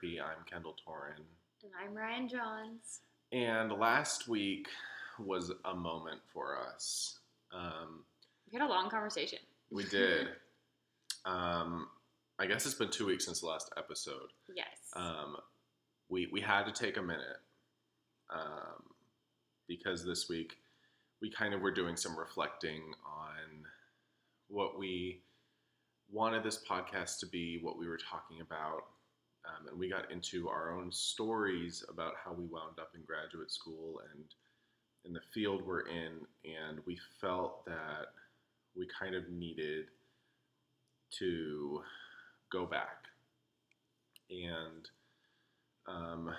Therapy. I'm Kendall Torin. And I'm Ryan Johns. And last week was a moment for us. Um, We had a long conversation. we did. um, I guess it's been two weeks since the last episode. Yes. Um, we we had to take a minute um, because this week we kind of were doing some reflecting on what we wanted this podcast to be, what we were talking about, um, and we got into our own stories about how we wound up in graduate school and in the field we're in, and we felt that we kind of needed to go back. And um,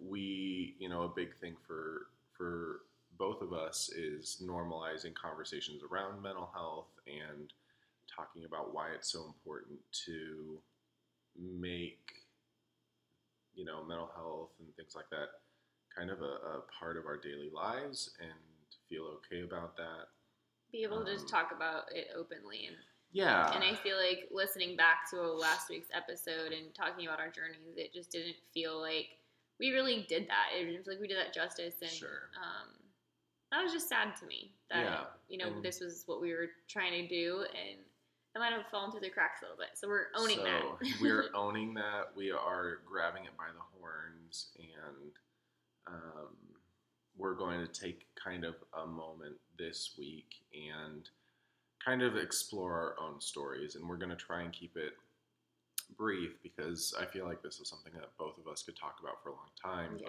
we you know a big thing for for both of us is normalizing conversations around mental health and talking about why it's so important to make you know mental health and things like that kind of a, a part of our daily lives and feel okay about that Be able to just um, talk about it openly. And, yeah and I feel like listening back to last week's episode and talking about our journeys, it just didn't feel like we really did that. It didn't feel like we did that justice. And Sure. um, that was just sad to me that, Yeah, you know, and- this was what we were trying to do. And it might have fallen through the cracks a little bit. So we're owning so that. we're owning that. We are grabbing it by the horns, and um, we're going to take kind of a moment this week and kind of explore our own stories. And we're going to try and keep it brief because I feel like this is something that both of us could talk about for a long time. yeah.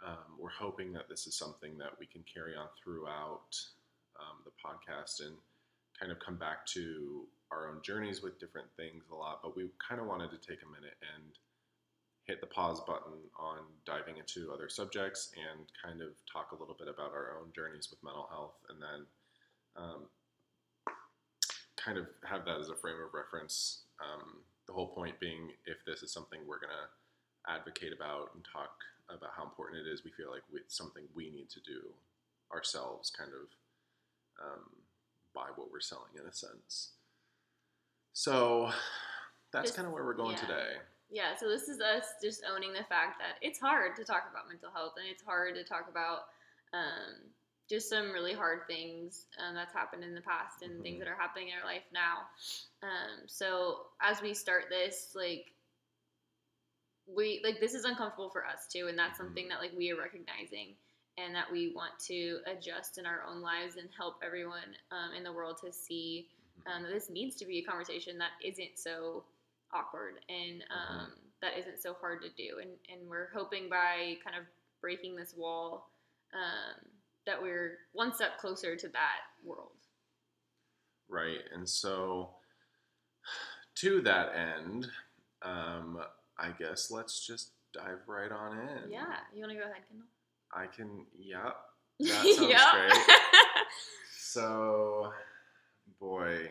But um, we're hoping that this is something that we can carry on throughout um, the podcast and kind of come back to our own journeys with different things a lot. But we kind of wanted to take a minute and hit the pause button on diving into other subjects and kind of talk a little bit about our own journeys with mental health and then um, kind of have that as a frame of reference. Um, the whole point being, if this is something we're going to advocate about and talk about how important it is, we feel like it's something we need to do ourselves, kind of um, buy what we're selling in a sense. So that's kind of where we're going yeah. today. Yeah, so this is us just owning the fact that it's hard to talk about mental health and it's hard to talk about um, just some really hard things um, that's happened in the past and things Mhm. that are happening in our life now. Um, so as we start this, like we like this is uncomfortable for us too, and that's something that like we are recognizing and that we want to adjust in our own lives and help everyone um, in the world to see um, that this needs to be a conversation that isn't so awkward and um, that isn't so hard to do. And, and we're hoping by kind of breaking this wall um, that we're one step closer to that world. Right. And so, to that end, um, I guess let's just dive right on in. Yeah. You want to go ahead, Kendall? I can, yep. That sounds Yep. great. So, boy,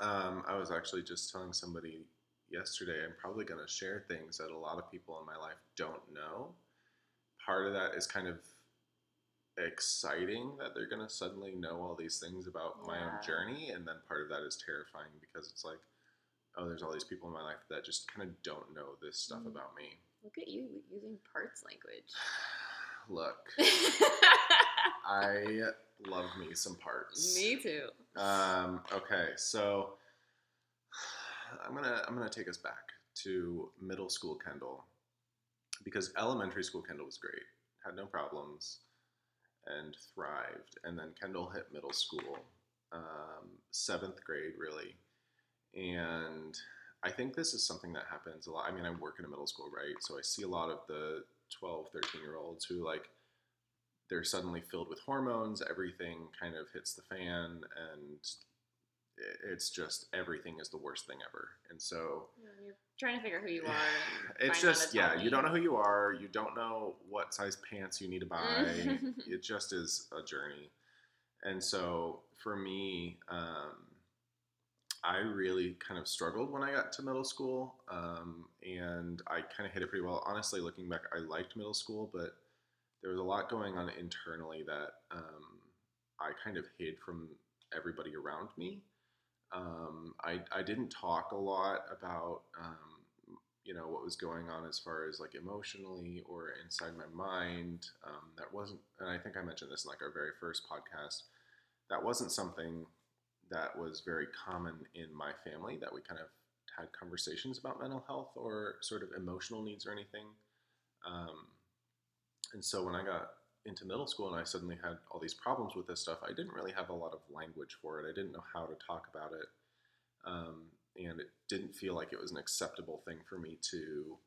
um, I was actually just telling somebody yesterday I'm probably going to share things that a lot of people in my life don't know. Part of that is kind of exciting that they're going to suddenly know all these things about my own journey. And then part of that is terrifying because it's like, oh, there's all these people in my life that just kind of don't know this stuff Mm. about me. Look at you using parts language. Look, I love me some parts. Me too. Um, okay, so I'm gonna I'm gonna take us back to middle school Kendall because elementary school Kendall was great, had no problems, and thrived. And then Kendall hit middle school, um, seventh grade really, and I think this is something that happens a lot. I mean, I work in a middle school, right? So I see a lot of the 12, 13 year olds who like they're suddenly filled with hormones. Everything kind of hits the fan, and it's just everything is the worst thing ever. And so You're trying to figure out who you are. it's just yeah, you don't know who you are. You don't know what size pants you need to buy. it just is a journey. And so for me, um, I really kind of struggled when I got to middle school, um, and I kind of hit it pretty well. Honestly, looking back, I liked middle school, but there was a lot going on internally that um, I kind of hid from everybody around me. Um, I, I didn't talk a lot about, um, you know, what was going on as far as like emotionally or inside my mind. Um, that wasn't, and I think I mentioned this in like our very first podcast. That wasn't something that was very common in my family that we kind of had conversations about mental health or sort of emotional needs or anything. Um, and so when I got into middle school and I suddenly had all these problems with this stuff, I didn't really have a lot of language for it. I didn't know how to talk about it. Um, and it didn't feel like it was an acceptable thing for me to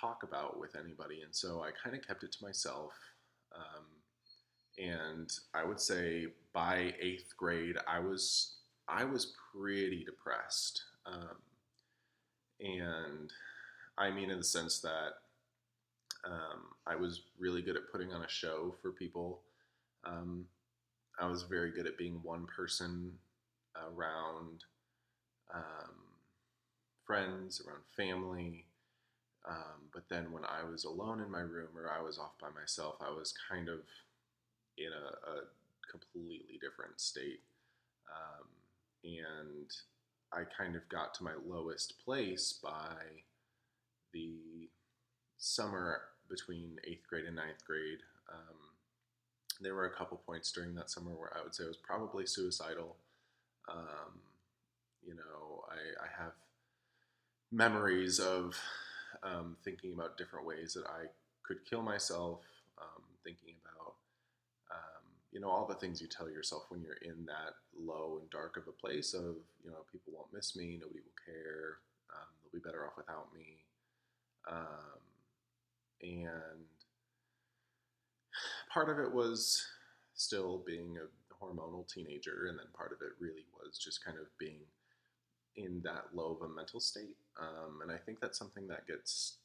talk about with anybody. And so I kind of kept it to myself. Um, and I would say by eighth grade, I was I was pretty depressed. Um, and I mean, in the sense that um, I was really good at putting on a show for people. Um, I was very good at being one person around um, friends, around family. Um, but then when I was alone in my room or I was off by myself, I was kind of in a, a completely different state. Um, and I kind of got to my lowest place by the summer between eighth grade and ninth grade. Um, there were a couple points during that summer where I would say I was probably suicidal. Um, you know, I, I, have memories of um, thinking about different ways that I could kill myself, um, thinking about, you know, all the things you tell yourself when you're in that low and dark of a place of, you know, people won't miss me, nobody will care, um, they'll be better off without me. Um, and part of it was still being a hormonal teenager, and then part of it really was just kind of being in that low of a mental state. Um, and I think that's something that gets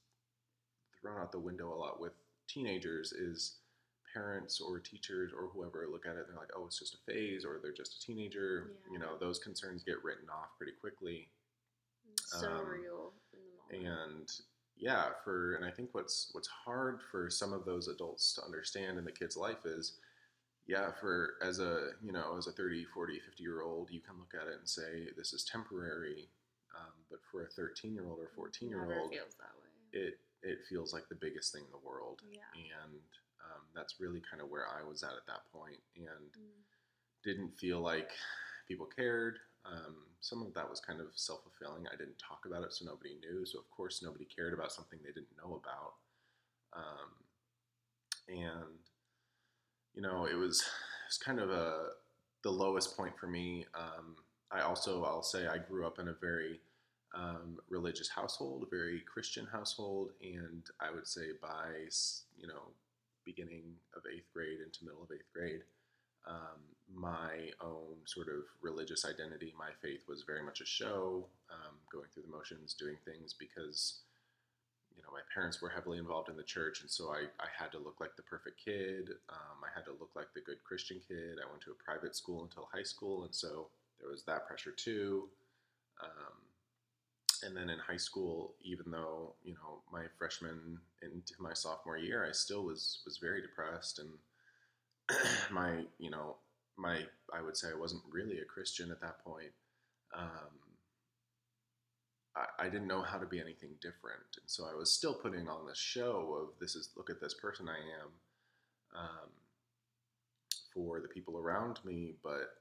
thrown out the window a lot with teenagers is parents or teachers or whoever look at it and they're like, oh, it's just a phase or they're just a teenager. Yeah. You know, those concerns get written off pretty quickly. So um, real And yeah, for and I think what's what's hard for some of those adults to understand in the kid's life is yeah, for as a, you know, as a 30, 40, 50 year old, you can look at it and say this is temporary. Um, but for a 13 year old or 14 year old, it it feels like the biggest thing in the world. Yeah. And um, that's really kind of where I was at at that point and mm. didn't feel like people cared. Um, some of that was kind of self fulfilling. I didn't talk about it, so nobody knew. So of course, nobody cared about something they didn't know about. Um, and you know, it was it was kind of a the lowest point for me. Um, I also I'll say I grew up in a very um, religious household, a very Christian household, and I would say by you know beginning of eighth grade into middle of eighth grade, um, my own sort of religious identity, my faith was very much a show, um, going through the motions, doing things because, you know, my parents were heavily involved in the church, and so I, I had to look like the perfect kid. Um, I had to look like the good Christian kid. I went to a private school until high school, and so there was that pressure too. Um, and then in high school, even though you know my freshman into my sophomore year, I still was was very depressed and my, you know, my, I would say I wasn't really a Christian at that point. Um, I, I didn't know how to be anything different. And so I was still putting on this show of this is, look at this person I am um, for the people around me, but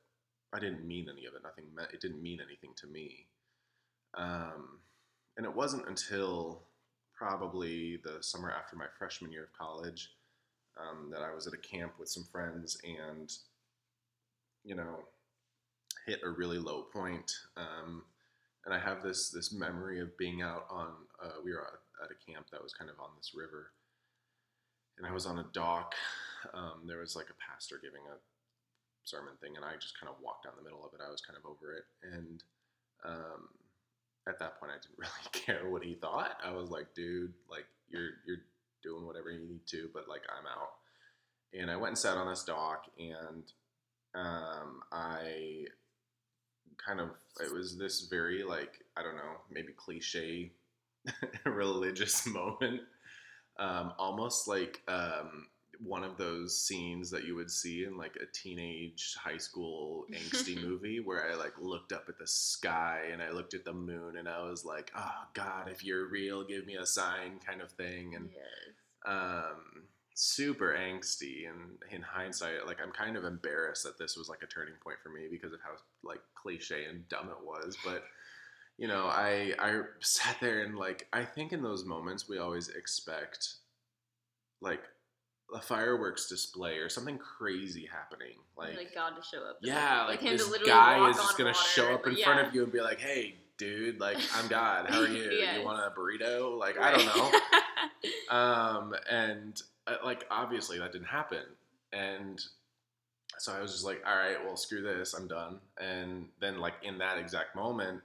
I didn't mean any of it. Nothing it didn't mean anything to me. Um, and it wasn't until probably the summer after my freshman year of college um, that I was at a camp with some friends and, you know, hit a really low point. Um, and I have this this memory of being out on. Uh, we were at a camp that was kind of on this river, and I was on a dock. Um, there was like a pastor giving a sermon thing, and I just kind of walked down the middle of it. I was kind of over it, and um, at that point, I didn't really care what he thought. I was like, dude, like you're you're doing whatever you need to, but like I'm out. And I went and sat on this dock, and um, I kind of it was this very like I don't know maybe cliche religious moment, um, almost like um, one of those scenes that you would see in like a teenage high school angsty movie where I like looked up at the sky and I looked at the moon and I was like, oh God, if you're real, give me a sign kind of thing. And yes. um, super angsty. And in hindsight, like I'm kind of embarrassed that this was like a turning point for me because of how like cliche and dumb it was. But you know, I I sat there and like I think in those moments we always expect like a fireworks display or something crazy happening. Like, like God to show up. yeah, like, him to this guy is just gonna water, show up in yeah. front of you and be like, "Hey, dude, like I'm God. How are you? Yes. You want a burrito? Like I don't know." know. um, and uh, like obviously that didn't happen and so i was just like all right well screw this i'm done and then like in that exact moment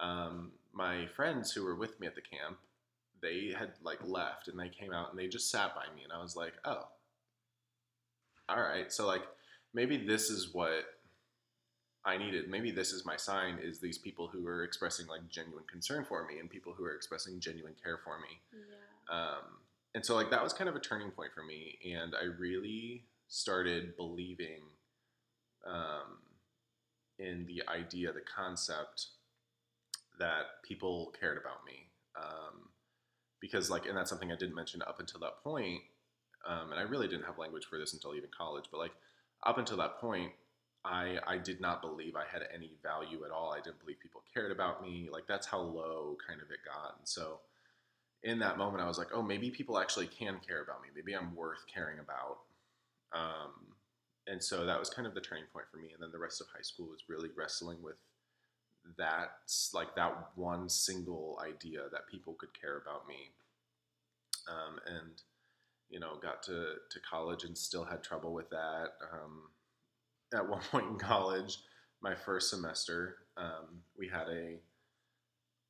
um, my friends who were with me at the camp they had like left and they came out and they just sat by me and i was like oh all right so like maybe this is what i needed. Maybe this is my sign is these people who are expressing like genuine concern for me and people who are expressing genuine care for me. Yeah. um, and so like that was kind of a turning point for me and i really started believing um, in the idea the concept that people cared about me. Um, because like and that's something i didn't mention up until that point um, and i really didn't have language for this until even college but like up until that point I, I did not believe I had any value at all. I didn't believe people cared about me. Like that's how low kind of it got. And so in that moment, I was like, oh, maybe people actually can care about me. Maybe I'm worth caring about. Um, and so that was kind of the turning point for me. And then the rest of high school was really wrestling with that, like that one single idea that people could care about me. Um, and you know, got to, to college and still had trouble with that. Um, at one point in college, my first semester, um, we had a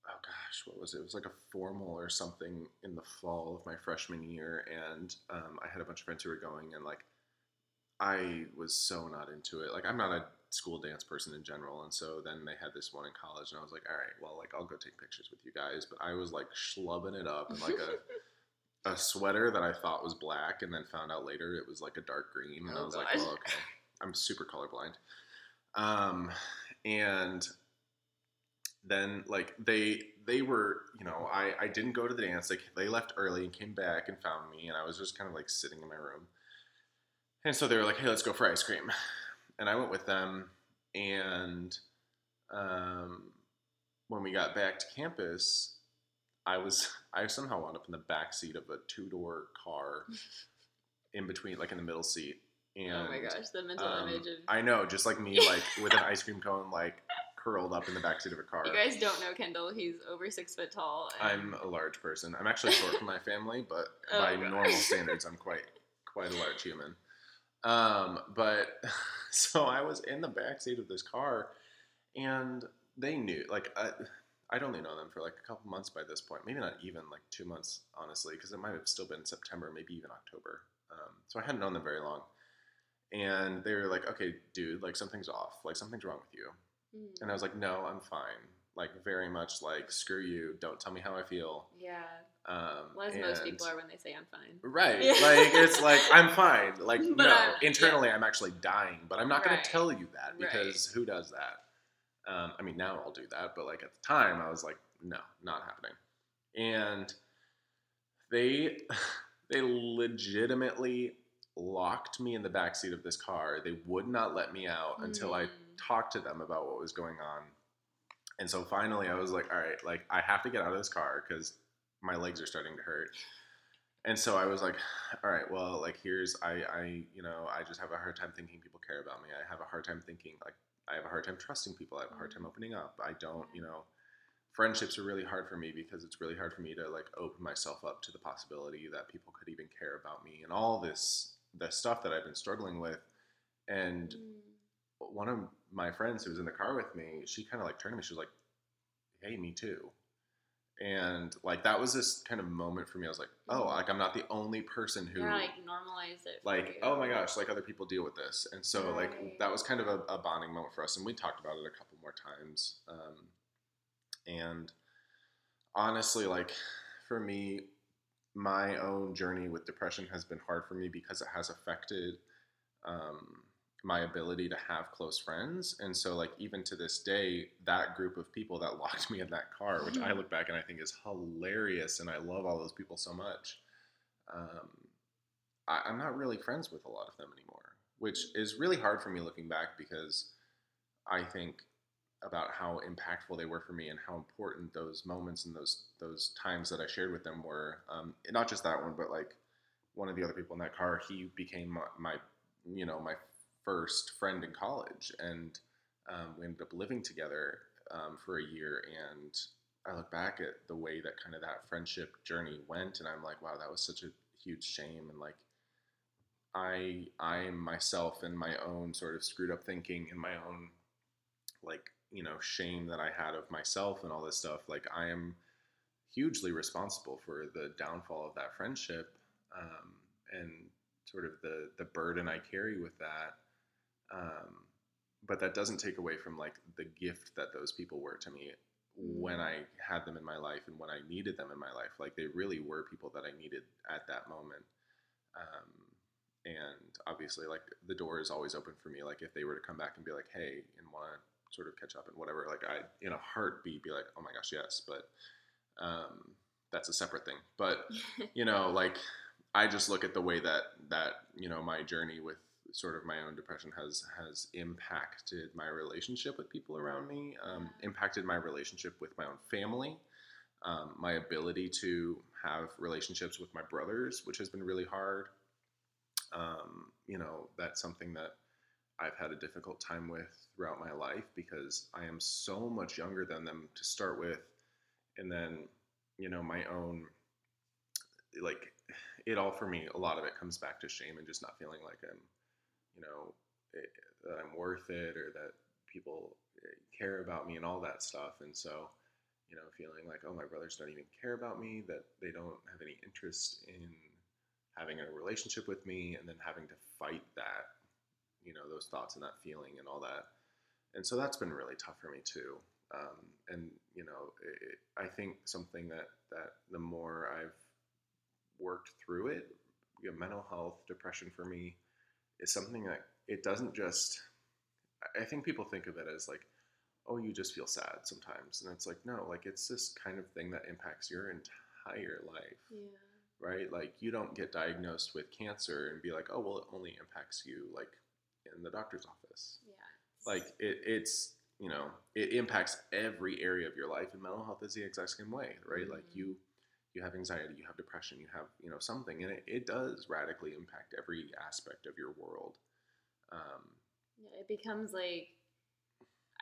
oh gosh, what was it? It was like a formal or something in the fall of my freshman year, and um, I had a bunch of friends who were going, and like I was so not into it. Like I'm not a school dance person in general, and so then they had this one in college, and I was like, all right, well, like I'll go take pictures with you guys, but I was like schlubbing it up in like a a sweater that I thought was black, and then found out later it was like a dark green, and I Oh, was like, gosh. well, okay, I'm super colorblind. Um, and then like they they were you know I I didn't go to the dance like they left early and came back and found me and I was just kind of like sitting in my room and so they were like hey let's go for ice cream and I went with them and um, when we got back to campus I was I somehow wound up in the back seat of a two door car in between like in the middle seat and oh my gosh, the mental um, image of I know just like me like with an ice cream cone like curled up in the backseat of a car you guys don't know Kendall. He's over six foot tall. And I'm a large person. I'm actually short for my family, but Oh, by gosh. normal standards, I'm quite quite a large human. Um, but so I was in the backseat of this car, and they knew. Like I, I'd only known them for like a couple months by this point. Maybe not even like two months, honestly, because it might have still been September, maybe even October. Um, so I hadn't known them very long. And they were like, "Okay, dude, like something's off. Like something's wrong with you." Mm, And I was like, no, I'm fine. Like, very much like, screw you. Don't tell me how I feel. yeah, Um, well, as most people are when they say I'm fine. Right. Yeah. Like, it's like, I'm fine. Like, But no, I'm- internally, I'm actually dying, but I'm not going Right. to tell you that Right. because who does that? Um, I mean, now I'll do that, but like at the time, I was like, no, not happening. And they, they legitimately locked me in the backseat of this car. They would not let me out until I Mm. talked to them about what was going on. And so finally, I was like, all right, like I have to get out of this car because my legs are starting to hurt. And so I was like, all right, well, like here's I, I, you know, I just have a hard time thinking people care about me. I have a hard time thinking like I have a hard time trusting people. I have a hard time opening up. I don't, you know, friendships are really hard for me because it's really hard for me to like open myself up to the possibility that people could even care about me and all this the stuff that I've been struggling with. And Mm. one of my friends who was in the car with me, she kind of like turned to me. She was like, "Hey, me too." And like that was this kind of moment for me. I was like, "Oh, Mhm. like I'm not the only person who yeah, like normalize it. like, oh my gosh, like other people deal with this." And so like that was kind of a, a bonding moment for us. And we talked about it a couple more times. Um, and honestly, like for me, my own journey with depression has been hard for me because it has affected um, my ability to have close friends. And so, like, even to this day, that group of people that locked me in that car, which I look back and I think is hilarious, and I love all those people so much. Um, I, I'm not really friends with a lot of them anymore, which is really hard for me looking back because I think about how impactful they were for me and how important those moments and those those times that I shared with them were. Um, not just that one, but like one of the other people in that car, he became my, my you know my first friend in college, and um, we ended up living together um, for a year. And I look back at the way that kind of that friendship journey went, and I'm like, wow, that was such a huge shame, and like. I I myself and my own sort of screwed up thinking and my own like you know shame that I had of myself and all this stuff. Like I am hugely responsible for the downfall of that friendship um, and sort of the the burden I carry with that. Um, but that doesn't take away from like the gift that those people were to me when I had them in my life and when I needed them in my life. Like they really were people that I needed at that moment. Um, and obviously, like the door is always open for me. Like if they were to come back and be like, "Hey," and want to sort of catch up and whatever, like I in a heartbeat be like, oh my gosh, yes. But um, that's a separate thing. But you know, like I just look at the way that that you know my journey with sort of my own depression has has impacted my relationship with people around me, um, impacted my relationship with my own family, um, my ability to have relationships with my brothers, which has been really hard. Um, you know, that's something that I've had a difficult time with throughout my life because I am so much younger than them to start with. And then, you know, my own, like, it all for me, a lot of it comes back to shame and just not feeling like I'm, you know, it, eh, that I'm worth it or that people eh, care about me and all that stuff. And so, you know, feeling like, oh, my brothers don't even care about me, that they don't have any interest in having a relationship with me, and then having to fight that you know those thoughts and that feeling and all that and so that's been really tough for me too um, and you know it, i think something that that the more i've worked through it you know, mental health depression for me is something that it doesn't just i think people think of it as like oh you just feel sad sometimes and it's like no like it's this kind of thing that impacts your entire life yeah. right like you don't get diagnosed with cancer and be like oh well it only impacts you like in the doctor's office. Yeah. Like it, it's you know it impacts every area of your life, and mental health is the exact same way, right? Mm-hmm. Like you you have anxiety, you have depression, you have you know something, and it, it does radically impact every aspect of your world. Um, yeah, it becomes like,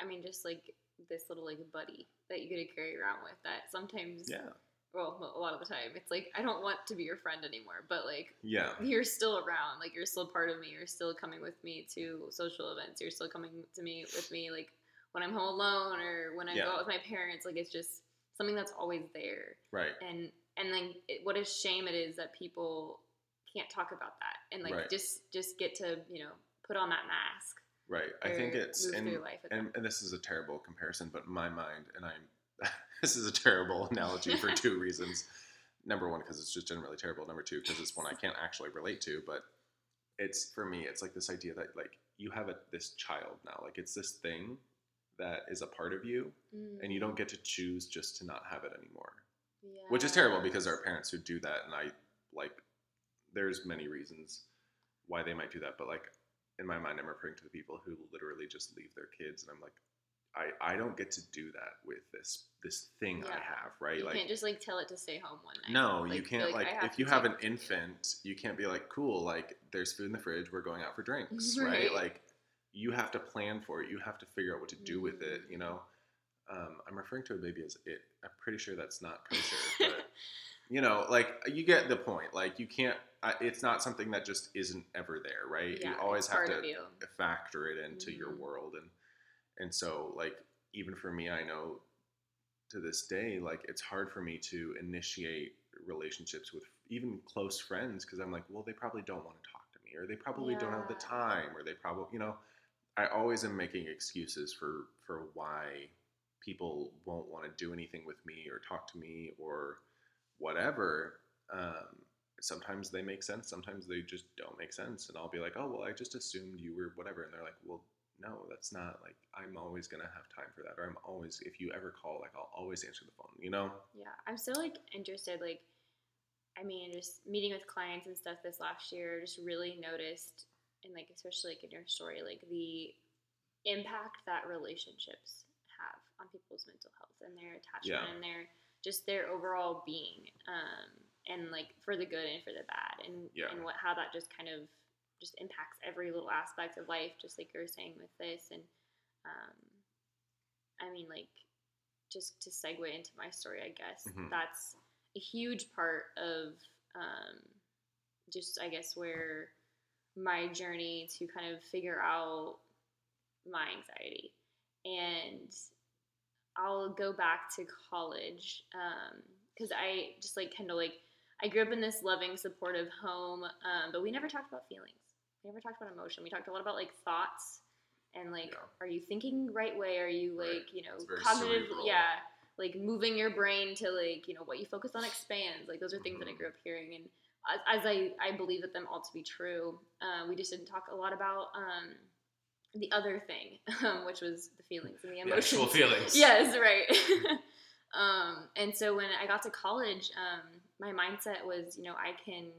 I mean, just like this little like buddy that you get to carry around with. That sometimes yeah well, a lot of the time, it's like I don't want to be your friend anymore, but like yeah, you're still around. Like you're still part of me. You're still coming with me to social events. You're still coming to me with me like when I'm home alone or when I yeah. go out with my parents. Like it's just something that's always there. Right. And and then it, what a shame it is that people can't talk about that and like right. just just get to you know put on that mask. Right. I think it's and, and, and this is a terrible comparison, but my mind, and I'm this is a terrible analogy for two reasons. Number one, because it's just generally terrible. Number two, because it's one I can't actually relate to. But it's for me, it's like this idea that like you have a this child now, like it's this thing that is a part of you, mm. and you don't get to choose just to not have it anymore. Yeah. Which is terrible because there are parents who do that, and I like. There's many reasons why they might do that, but like in my mind, I'm referring to the people who literally just leave their kids, and I'm like, I, I don't get to do that with this this thing yeah. I have, right? You like, can't just like tell it to stay home one night. No, like, you can't. Like, like if you have an infant, you can't be like, cool, like there's food in the fridge, we're going out for drinks, right? right? Like you have to plan for it. You have to figure out what to do with it. You know, um, I'm referring to a baby as it. I'm pretty sure that's not kosher, but you know, like you get the point. Like you can't. it's not something that just isn't ever there, right? Yeah, you always have to factor it into mm-hmm. your world and and so, like, even for me, I know to this day, like, it's hard for me to initiate relationships with even close friends because I'm like, well, they probably don't want to talk to me, or they probably yeah. don't have the time, or they probably, you know, I always am making excuses for for why people won't want to do anything with me or talk to me or whatever. Um, sometimes they make sense, sometimes they just don't make sense, and I'll be like, oh well, I just assumed you were whatever, and they're like, well, no, that's not like I'm always gonna have time for that, or I'm always if you ever call, like I'll always answer the phone, you know? Yeah, I'm still like interested. Like, I mean, just meeting with clients and stuff this last year, just really noticed, and like especially like in your story, like the impact that relationships have on people's mental health and their attachment Yeah. and their just their overall being, um, and like for the good and for the bad, and Yeah. and what how that just kind of just impacts every little aspect of life, just like you were saying with this, and um, I mean, like just to segue into my story, I guess Mhm. that's a huge part of um, just, I guess, where my journey to kind of figure out my anxiety. And I'll go back to college because I just like kind of like, I grew up in this loving, supportive home, um, but we never talked about feelings. We never talked about emotion. We talked a lot about like thoughts and like, Yeah. are you thinking right way? Are you Right. like, you know, cognitive? cerebral. Yeah, like moving your brain to like, you know, what you focus on expands. Like those are things that I Mhm. grew up hearing, and as, as I I believe that them all to be true. Uh, we just didn't talk a lot about um, the other thing, um, which was the feelings and the The actual feelings. Yes, right. um, and so when I got to college, um, my mindset was, you know, I can,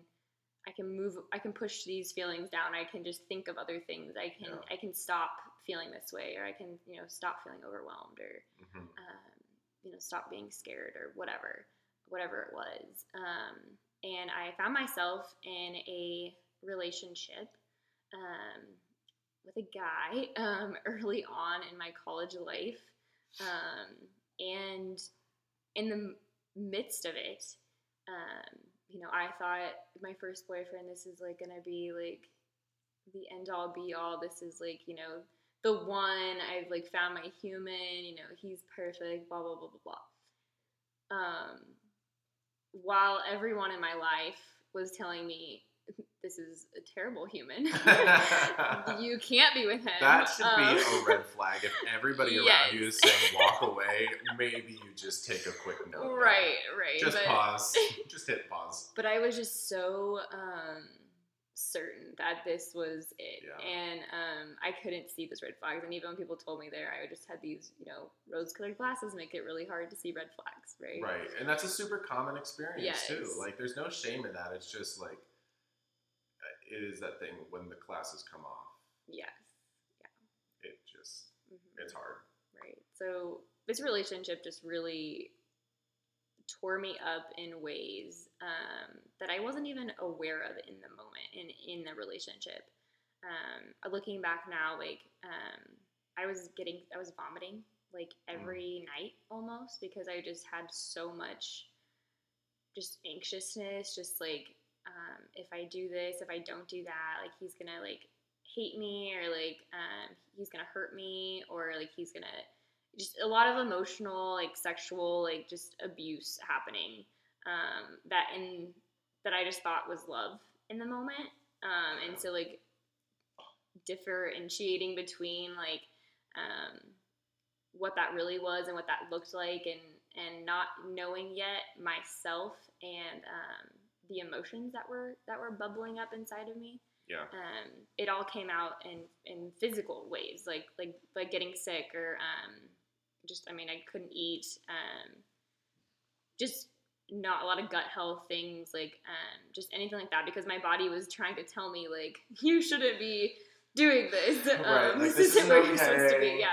I can move, I can push these feelings down. I can just think of other things. I can, Yeah. I can stop feeling this way, or I can, you know, stop feeling overwhelmed, or Mhm. um, you know, stop being scared, or whatever, whatever it was. And I found myself in a relationship. Um, with a guy um, early on in my college life. Um, and in the midst of it, um, you know, I thought my first boyfriend, this is like gonna be like the end all be all. This is like, you know, the one. I've like found my human, you know, he's perfect, blah, blah, blah, blah, blah. Um, while everyone in my life was telling me, this is a terrible human. you can't be with him. That should Um, be a red flag. If everybody around you is saying walk away, maybe you just take a quick note. there. Right, right. Just but, pause. Just hit pause. but I was just so um, certain that this was it, Yeah. and um, I couldn't see those red flags. And even when people told me there, I just had these, you know, rose-colored glasses make it really hard to see red flags, right? Right. And that's a super common experience too. Like there's no shame in that. It's just like uh, it is that thing when the classes come off. Yes. Yeah. It just Mhm. it's hard. Right. So this relationship just really tore me up in ways um, that I wasn't even aware of in the moment in in the relationship. Um, looking back now, like um, I was getting, I was vomiting like every night almost because I just had so much just anxiousness, just like um, if I do this, if I don't do that, like he's gonna like hate me or like um, he's gonna hurt me or like he's gonna just a lot of emotional like sexual like just abuse happening um, that in that I just thought was love in the moment um, and so like differentiating between like um, what that really was and what that looked like and and not knowing yet myself and um, the emotions that were that were bubbling up inside of me Yeah. um, it all came out in in physical ways, like like like getting sick or um, just I mean I couldn't eat, um, just not a lot of gut health things, like um, just anything like that, because my body was trying to tell me like you shouldn't be doing this. Right, Um, like, this, isn't where you're supposed to be. Yeah,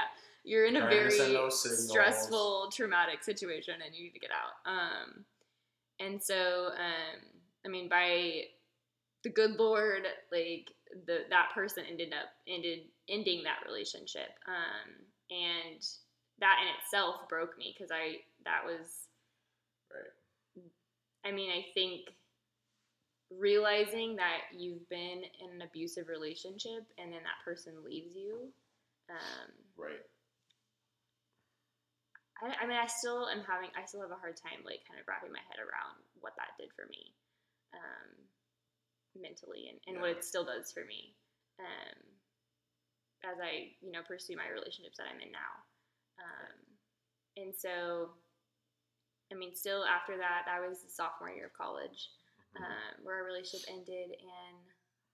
you're in a very send those signals. stressful, traumatic situation, and you need to get out. Um, and so um, I mean by the good lord like the that person ended up ended ending that relationship um and that in itself broke me because i that was Right. I mean i think realizing that you've been in an abusive relationship and then that person leaves you um Right. I, I mean, I still am having, I still have a hard time, like, kind of wrapping my head around what that did for me, um, mentally, and, and what it still does for me, um, as I, you know, pursue my relationships that I'm in now. Um, and so, I mean, still after that, that was the sophomore year of college Mhm. um, where our relationship ended, and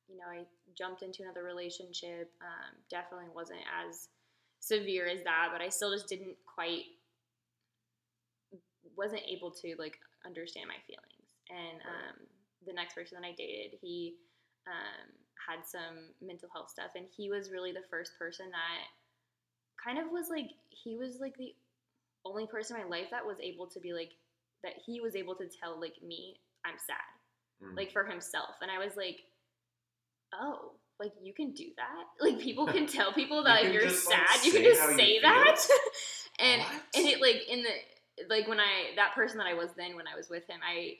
you know, I jumped into another relationship. Um, definitely wasn't as severe as that, but I still just didn't quite wasn't able to like understand my feelings. And Right. um, the next person that I dated, he um, had some mental health stuff, and he was really the first person that kind of was like he was like the only person in my life that was able to be like that he was able to tell like me I'm sad Mhm. like for himself. And i was like oh like you can do that? Like people can tell people You that you're just, like, sad. You can just say that. And What? and it like in the like when i that person that i was then when i was with him i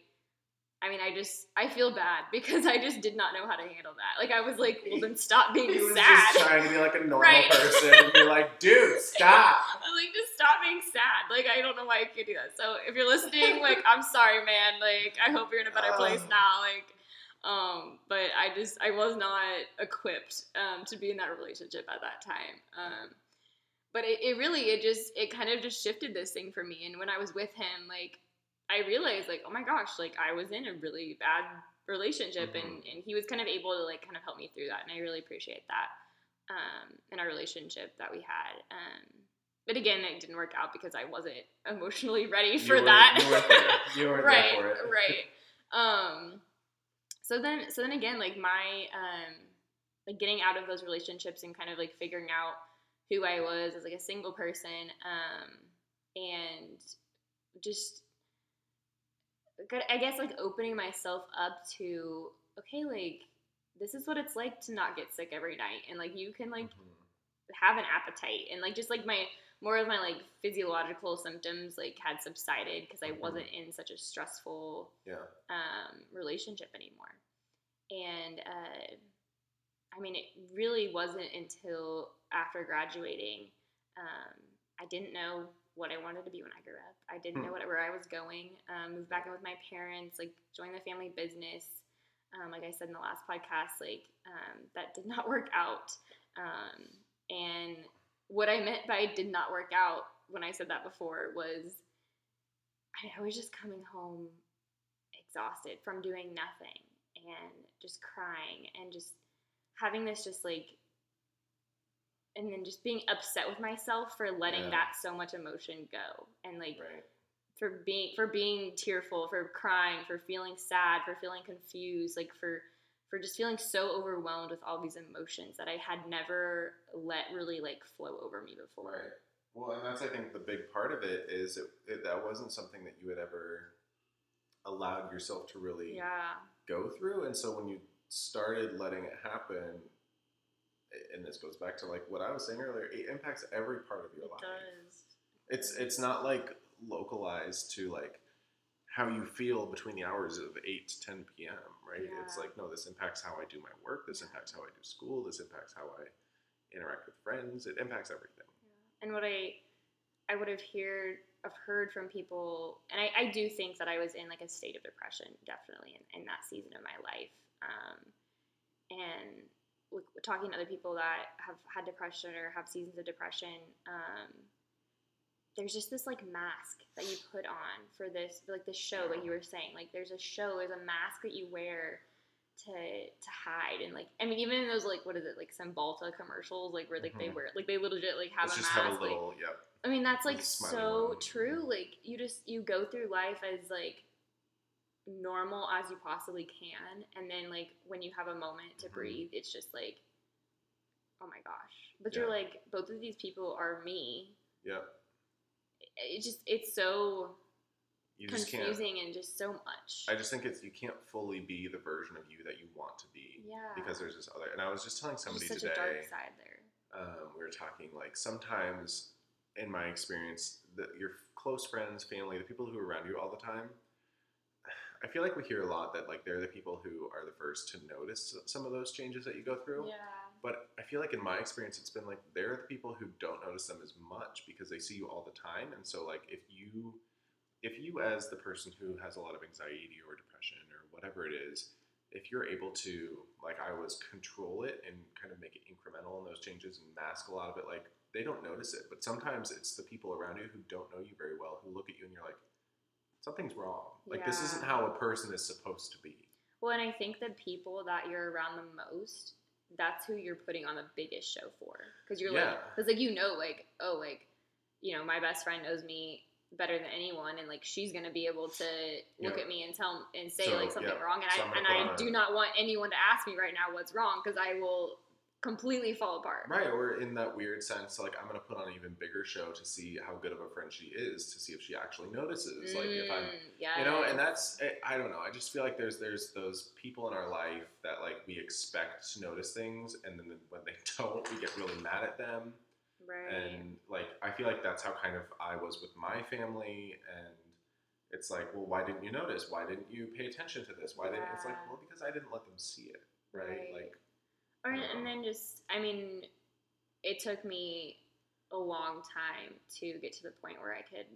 I mean, I just I feel bad because I just did not know how to handle that. Like I was like, well, then stop being He was sad. just trying to be like a normal Right. person and be like, dude, stop. I'm like, just stop being sad. Like, I don't know why you could do that. So if you're listening, like, I'm sorry, man. Like, I hope you're in a better place now. Like, um, but I just I was not equipped um, to be in that relationship at that time. Um, but it, it really it just it kind of just shifted this thing for me. And when I was with him, like, I realized like, oh my gosh, like I was in a really bad relationship, and and he was kind of able to like kind of help me through that, and I really appreciate that um, in our relationship that we had. Um, but again, it didn't work out because I wasn't emotionally ready for You were- that. you there. You there right, for it. right. Um, so then, so then again, like my um, like getting out of those relationships and kind of like figuring out who I was as like a single person, um, and just I guess like opening myself up to okay, like this is what it's like to not get sick every night, and like you can like Mhm. have an appetite and like just like my more of my like physiological symptoms like had subsided because I Mhm. wasn't in such a stressful Yeah. um, relationship anymore. And uh, I mean, it really wasn't until after graduating, um, I didn't know what I wanted to be when I grew up. I didn't know Hmm. what, where I was going. Um, moved back in with my parents, like joined the family business. Um, like I said in the last podcast, like um, that did not work out. Um, and what I meant by did not work out when I said that before was I, I was just coming home exhausted from doing nothing and just crying and just having this just like and then just being upset with myself for letting Yeah. that so much emotion go and like Right. for being for being tearful for crying for feeling sad for feeling confused like for for just feeling so overwhelmed with all these emotions that i had never let really like flow over me before Right. Well, and that's I think the big part of it is it, it, that wasn't something that you had ever allowed yourself to really yeah go through, and so when you started letting it happen, and this goes back to like what I was saying earlier, it impacts every part of your it life. does It's it's not like localized to like how you feel between the hours of 8 to 10 p.m., right? Yeah. It's like, no, this impacts how I do my work, this Yeah. impacts how I do school, this impacts how I interact with friends, it impacts everything. and what I I would have heard I've heard from people, and I, I do think that I was in like a state of depression, definitely in, in that season of my life. Um, and talking to other people that have had depression or have seasons of depression, um, there's just this like mask that you put on for this, like this show, like you were saying. Like there's a show, there's a mask that you wear to to hide and like I mean even in those like what is it like Cymbalta commercials like where like they Mhm. wear like they legit like have a just mask have a like, little, yep. I mean that's like With a smiley so true like you just you go through life as like normal as you possibly can and then like when you have a moment to Mhm. breathe it's just like oh my gosh but you're like both of these people are me Yep. it just it's so You just can't. confusing and just so much I just think it's you can't fully be the version of you that you want to be yeah because there's this other. And I was just telling somebody such today. a dark side there um, we were talking like sometimes in my experience that your close friends family the people who are around you all the time i feel like we hear a lot that like they're the people who are the first to notice some of those changes that you go through. Yeah. But i feel like in my experience it's been like they're the people who don't notice them as much because they see you all the time. And so like if you if you as the person who has a lot of anxiety or depression or whatever it is if you're able to like i was control it and kind of make it incremental in those changes and mask a lot of it like they don't notice it. But sometimes it's the people around you who don't know you very well who look at you and you're like something's wrong. Like this isn't how a person is supposed to be. Well, and I think the people that you're around the most, that's who you're putting on the biggest show for. Because you're like, because like you know, like oh, like you know, my best friend knows me better than anyone, and like she's gonna be able to look Yeah. at me and tell and say So, like something yeah. wrong, and So I and I do not want anyone to ask me right now what's wrong because I will completely fall apart. Right, or in that weird sense, like I'm gonna put on an even bigger show to see how good of a friend she is, to see if she actually notices. Like if I'm yeah, you know and that's eh, i don't know i just feel like there's there's those people in our life that like we expect to notice things and then when they don't we get really mad at them right. and like i feel like that's how kind of i was with my family and it's like well why didn't you notice why didn't you pay attention to this why didn't it's like well because i didn't let them see it right, Right. like Or, and then just, I mean, it took me a long time to get to the point where I could.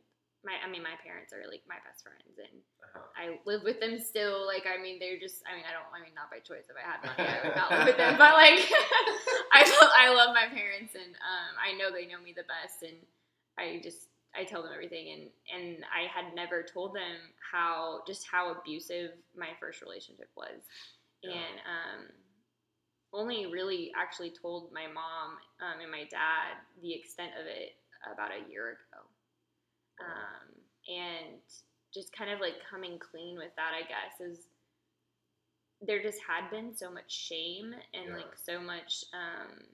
My, I mean, my parents are like my best friends, and uh-huh. I live with them still. Like, I mean, they're just. I mean, I don't. I mean, not by choice. If I had money, I would not live with them. But like, I love, I love my parents, and um, I know they know me the best, and I just I tell them everything, and and I had never told them how just how abusive my first relationship was, Yeah. and um, only really actually told my mom um, and my dad the extent of it about a year ago, um, and just kind of like coming clean with that, I guess is there just had been so much shame and Yeah. like so much um,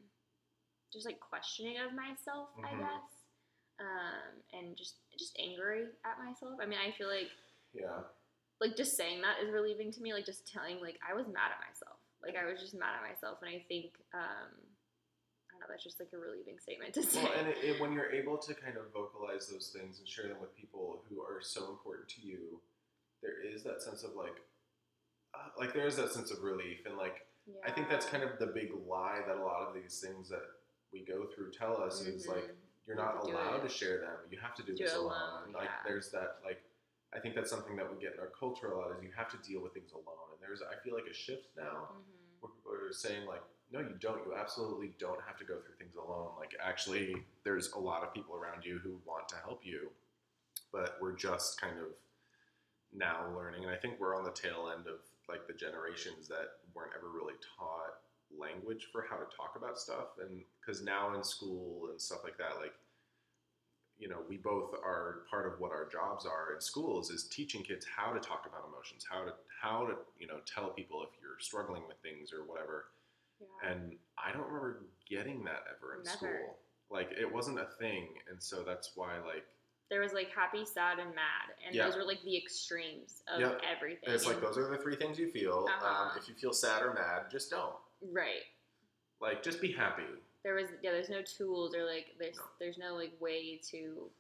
just like questioning of myself, I Mhm. guess, um, and just just angry at myself. I mean, I feel like yeah like just saying that is relieving to me. Like just telling like I was mad at myself. Like I was just mad at myself, and I think um, I don't know. That's just like a relieving statement to say. Well, and it, it, when you're able to kind of vocalize those things and share them with people who are so important to you, there is that sense of like, uh, like there is that sense of relief, and like I think that's kind of the big lie that a lot of these things that we go through tell us is like Mhm. you're You not to allowed to share them. You have to do, Do this alone. alone, Like yeah. there's that like I think that's something that we get in our culture a lot is you have to deal with things alone. There's I feel like a shift now Mhm. where people are saying like, no, you don't. You absolutely don't have to go through things alone. Like actually, there's a lot of people around you who want to help you, but we're just kind of now learning. And I think we're on the tail end of like the generations that weren't ever really taught language for how to talk about stuff. And because now in school and stuff like that, like you know, we both are part of what our jobs are in schools is teaching kids how to talk about emotions, how to how to you know tell people if you're struggling with things or whatever. Yeah. And I don't remember getting that ever in Never. school. Like it wasn't a thing, and so that's why like there was like happy, sad, and mad, and Yeah. those were like the extremes of Yep. everything. it's like those are the three things you feel. Um, Uh-huh. if you feel sad or mad, just don't. right. Like just be happy. There was yeah. There's no tools or like there's No. there's no like way to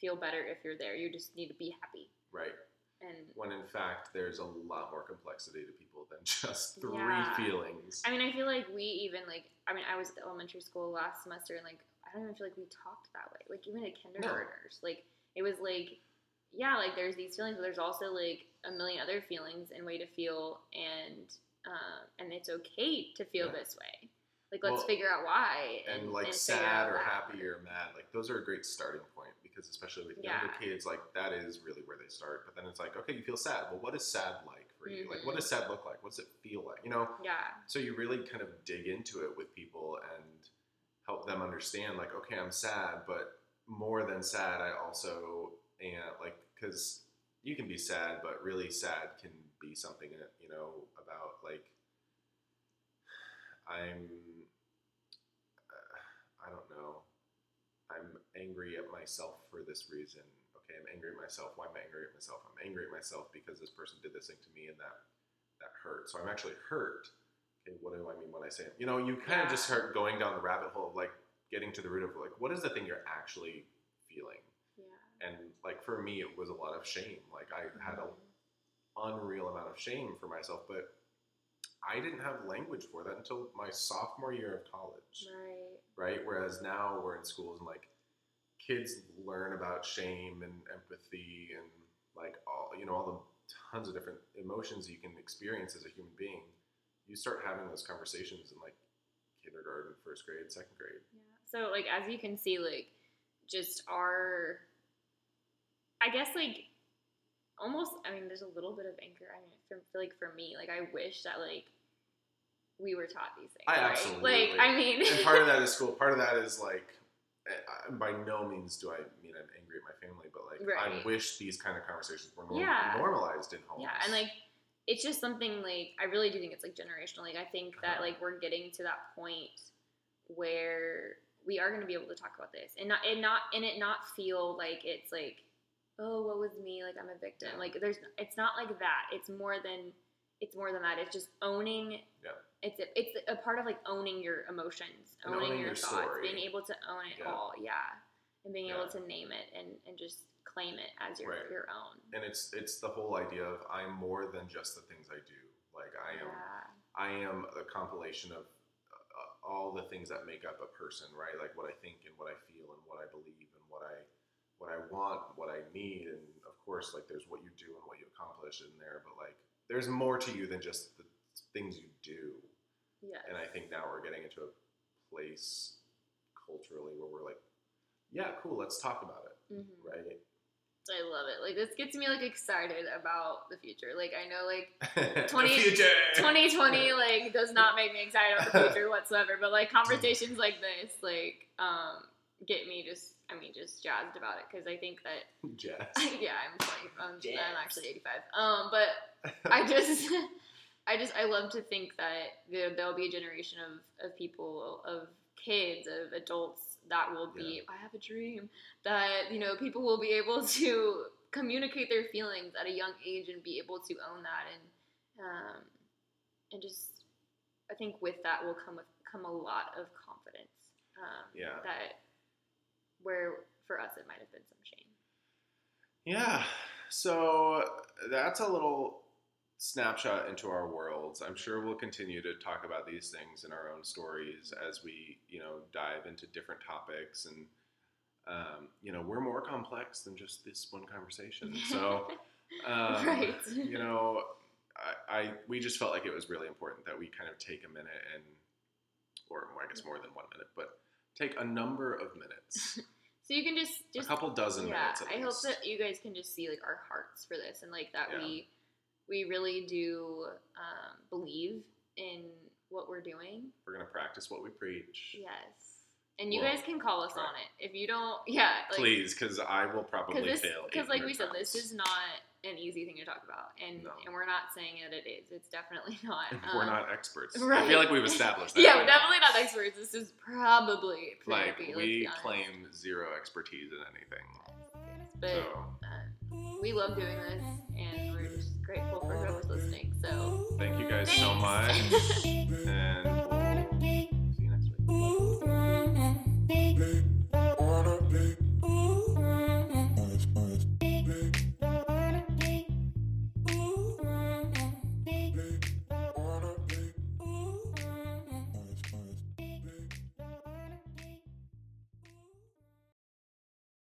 feel better if you're there. You just need to be happy Right. and When in fact there's a lot more complexity to people than just three Yeah. feelings. I mean, I feel like we even like. I mean, I was at elementary school last semester, and like, I don't even feel like we talked that way. Like, even at kindergartners, like, it was like, yeah, like there's these feelings, but there's also like a million other feelings and way to feel, and um, and it's okay to feel Yeah. this way. Like, let's Well, figure out why. and like figure sad or happy or mad like those are a great starting point because especially with younger Yeah. kids like that is really where they start but then it's like okay you feel sad well what is sad like for you like what does mm-hmm. sad look like what's it feel like you know Yeah. so you really kind of dig into it with people and help them understand like okay i'm sad but more than sad i also and like because you can be sad but really sad can be something uh, you know about like i'm uh, i don't know i'm angry at myself for this reason. Okay i'm angry at myself. Why am i angry at myself? I'm angry at myself because this person did this thing to me and that that hurt. So i'm actually hurt. Okay what do i mean when i say it? you know you kind of just start going down the rabbit hole of like getting to the root of like what is the thing you're actually feeling? Yeah. and like for me it was a lot of shame. Like i had a mm-hmm. unreal amount of shame for myself but i didn't have language for that until my sophomore year of college. Right. right? Whereas now we're in schools and like kids learn about shame and empathy and like all you know all the tons of different emotions you can experience as a human being you start having those conversations in like kindergarten first grade second grade Yeah. So like as you can see, like just our I guess like almost. I mean, there's a little bit of anger. I mean, for, like for me, like I wish that like we were taught these things. I right? absolutely- like. I mean, and part of that is school. Part of that is like, I- by no means do I mean I'm angry at my family, but like I wish these kind of conversations were norm- Yeah. normalized in homes. Yeah, and like it's just something like I really do think it's like generational. Like I think that Uh-huh. like we're getting to that point where we are going to be able to talk about this and not and not and it not feel like it's like oh what was me like I'm a victim. Like there's it's not like that. It's more than it's more than that. It's just owning. Yeah. It's a, it's a part of like owning your emotions, owning, owning your, your thoughts, story. being able to own it Yeah. all. Yeah. And being able to name it and, and just claim it as your Right. your own. and it's it's the whole idea of I'm more than just the things I do. Like I am Yeah. I am a compilation of uh, all the things that make up a person, right? Like what I think and what I feel and what I believe and what I what I want, what I need, and of course, like there's what you do and what you accomplish in there. But like there's more to you than just the things you do. Yes. And I think now we're getting into a place culturally where we're like, yeah, cool, let's talk about it, Mhm. right? I love it. Like this gets me like excited about the future. Like I know like the 20 2020 like does not make me excited about the future whatsoever. But like conversations like this like um get me just I mean just jazzed about it because I think that Jazz. yeah I'm 20 I'm, I'm actually 85. Um but I just I just I love to think that there, there'll be a generation of, of people of kids of adults that will be I have a dream that you know people will be able to communicate their feelings at a young age and be able to own that and um, and just I think with that will come with come a lot of confidence um, Yeah. that where for us it might have been some shame Yeah. So that's a little snapshot into our worlds. I'm sure we'll continue to talk about these things in our own stories as we, you know, dive into different topics and um, you know, we're more complex than just this one conversation. So, um, Right. you know, I, I we just felt like it was really important that we kind of take a minute and, or I guess more than one minute, but take a number of minutes, so you can just just a couple dozen yeah minutes. I hope that you guys can just see like our hearts for this and like that Yeah. we we really do um, believe in what we're doing We're gonna practice what we preach. yes and you Well, guys can call us try. on it if you don't yeah like Please, because I will probably this fail. because like we 800 said this is not an easy thing to talk about and No. and we're not saying that it is it's definitely not we're Um, not experts. I feel like we've established that. yeah we're definitely not experts this is probably Like therapy, we claim zero expertise in anything. but So uh, we love doing this and we're grateful for whoever's listening so. Thank you guys so much, and